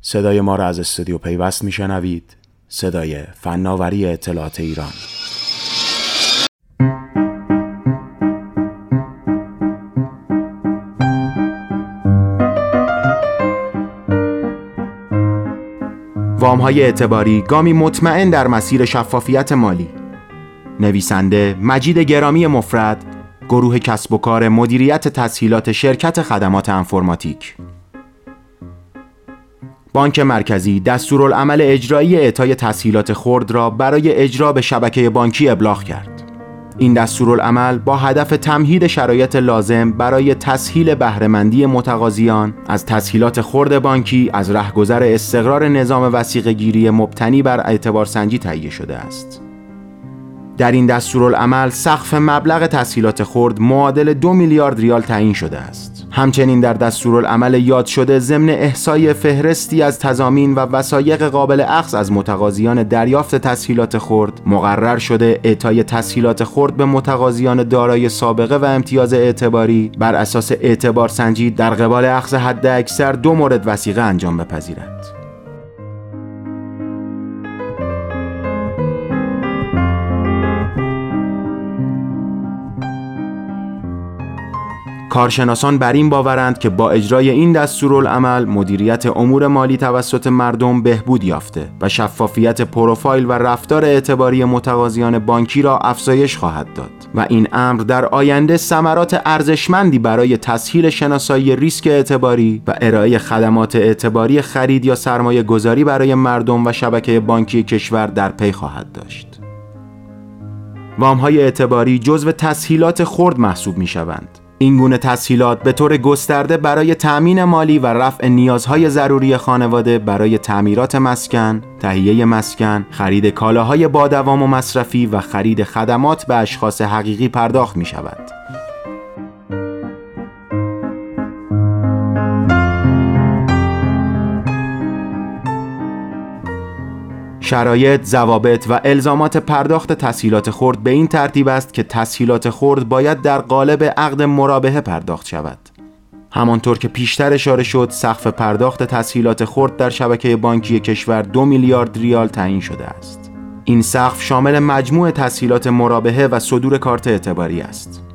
صدای ما را از استودیو پیوست میشنوید. صدای فناوری اطلاعات ایران. وام های اعتباری گامی مطمئن در مسیر شفافیت مالی. نویسنده مجید گرامی مفرد گروه کسب و کار مدیریت تسهیلات شرکت خدمات انفرماتیک. بانک مرکزی دستورالعمل اجرایی اعطای تسهیلات خرد را برای اجرا به شبکه بانکی ابلاغ کرد. این دستورالعمل با هدف تمهید شرایط لازم برای تسهیل بهرهمندی متقاضیان از تسهیلات خرد بانکی از رهگذر استقرار نظام وسیقه گیری مبتنی بر اعتبار سنجی تهیه شده است. در این دستورالعمل سقف مبلغ تسهیلات خرد معادل دو میلیارد ریال تعیین شده است. همچنین در دستورالعمل یاد شده ضمن احصای فهرستی از تضامین و وسایق قابل اخذ از متقاضیان دریافت تسهیلات خرد مقرر شده اعطای تسهیلات خرد به متقاضیان دارای سابقه و امتیاز اعتباری بر اساس اعتبار سنجی در قبال اخذ حد اکثر دو مورد وسیقه انجام بپذیرد. کارشناسان بر این باورند که با اجرای این دستورالعمل مدیریت امور مالی توسط مردم بهبود یافته و شفافیت پروفایل و رفتار اعتباری متقاضیان بانکی را افزایش خواهد داد و این امر در آینده ثمرات ارزشمندی برای تسهیل شناسایی ریسک اعتباری و ارائه خدمات اعتباری خرید یا سرمایه گذاری برای مردم و شبکه بانکی کشور در پی خواهد داشت. وام های اعتباری جزو تسهیلات خرد محسوب می شوند این گونه تسهیلات به طور گسترده برای تأمین مالی و رفع نیازهای ضروری خانواده برای تعمیرات مسکن، تهیه مسکن، خرید کالاهای با دوام و مصرفی و خرید خدمات به اشخاص حقیقی پرداخت می شود. شرایط، ضوابط و الزامات پرداخت تسهیلات خرد به این ترتیب است که تسهیلات خرد باید در قالب عقد مرابحه پرداخت شود. همانطور که پیشتر اشاره شد، سقف پرداخت تسهیلات خرد در شبکه بانکی کشور دو میلیارد ریال تعیین شده است. این سقف شامل مجموع تسهیلات مرابحه و صدور کارت اعتباری است.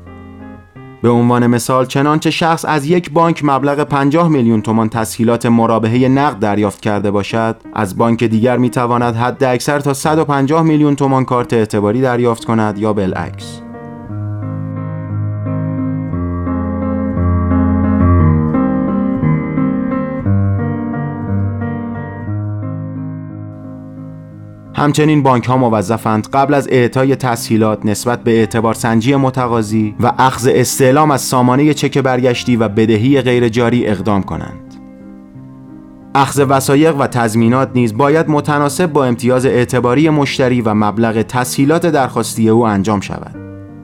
به عنوان مثال چنانچه شخص از یک بانک مبلغ 50 میلیون تومان تسهیلات مرابحه نقد دریافت کرده باشد از بانک دیگر می تواند حد اکثر تا 150 میلیون تومان کارت اعتباری دریافت کند یا بالعکس. همچنین بانک ها موظفند قبل از اعطای تسهیلات نسبت به اعتبار سنجی متقاضی و اخذ استعلام از سامانه چک برگشتی و بدهی غیرجاری اقدام کنند. اخذ وسایق و تضمینات نیز باید متناسب با امتیاز اعتباری مشتری و مبلغ تسهیلات درخواستی او انجام شود.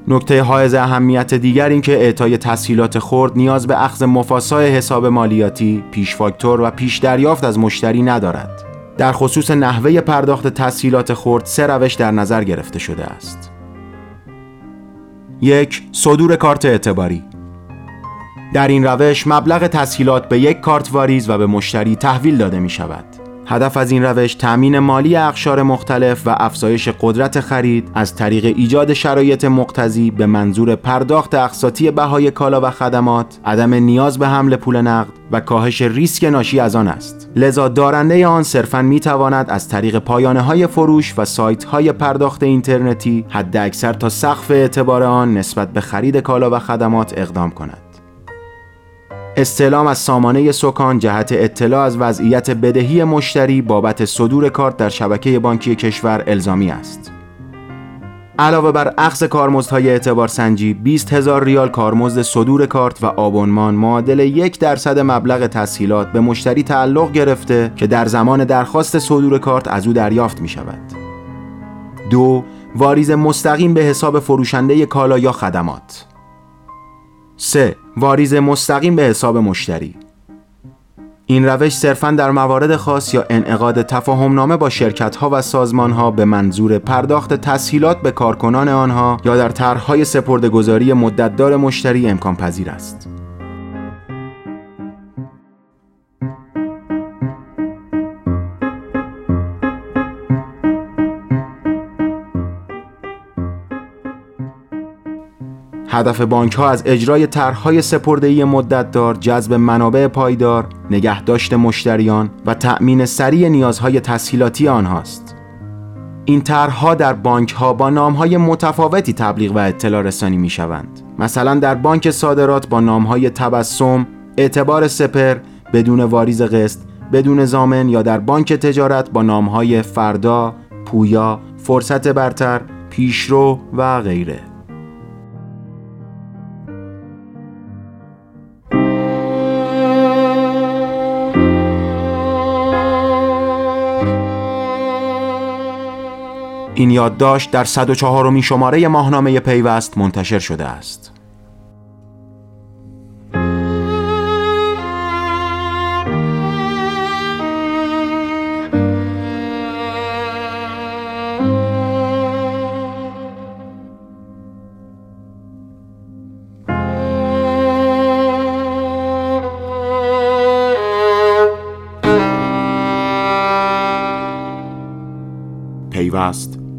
نکته حائز اهمیت دیگر این که اعطای تسهیلات خرد نیاز به اخذ مفاسای حساب مالیاتی، پیش فاکتور و پیش دریافت از مشتری ندارد. در خصوص نحوه پرداخت تسهیلات خرد سه روش در نظر گرفته شده است. یک صدور کارت اعتباری در این روش مبلغ تسهیلات به یک کارت واریز و به مشتری تحویل داده می شود. هدف از این روش تأمین مالی اقشار مختلف و افزایش قدرت خرید از طریق ایجاد شرایط مقتضی به منظور پرداخت اقساطی بهای کالا و خدمات، عدم نیاز به حمل پول نقد و کاهش ریسک ناشی از آن است. لذا دارنده آن صرفا می تواند از طریق پایانه های فروش و سایت های پرداخت اینترنتی حد اکثر تا سقف اعتبار آن نسبت به خرید کالا و خدمات اقدام کند. استعلام از سامانه سکان جهت اطلاع از وضعیت بدهی مشتری بابت صدور کارت در شبکه بانکی کشور الزامی است. علاوه بر اخذ کارمزدهای اعتبار سنجی 20 هزار ریال کارمزد صدور کارت و آبونمان معادل یک درصد مبلغ تسهیلات به مشتری تعلق گرفته که در زمان درخواست صدور کارت از او دریافت می شود. دو واریز مستقیم به حساب فروشنده کالا یا خدمات 3. واریز مستقیم به حساب مشتری این روش صرفا در موارد خاص یا انعقاد تفاهمنامه با شرکت ها و سازمان ها به منظور پرداخت تسهیلات به کارکنان آنها یا در طرحهای سپردهگذاری مدتدار مشتری امکان پذیر است. هدف بانک ها از اجرای طرحهای سپرده‌ای مدتدار، جذب منابع پایدار، نگهداشت مشتریان و تأمین سریع نیازهای تسهیلاتی آنهاست. این طرحها در بانک ها با نام های متفاوتی تبلیغ و اطلاع رسانی می شوند. مثلا در بانک صادرات با نام های تبسم، اعتبار سپر، بدون واریز قسط، بدون زامن یا در بانک تجارت با نام های فردا، پویا، فرصت برتر، پیشرو و غیره. این یادداشت در 104 شماره ماهنامه پیوست منتشر شده است. پیوست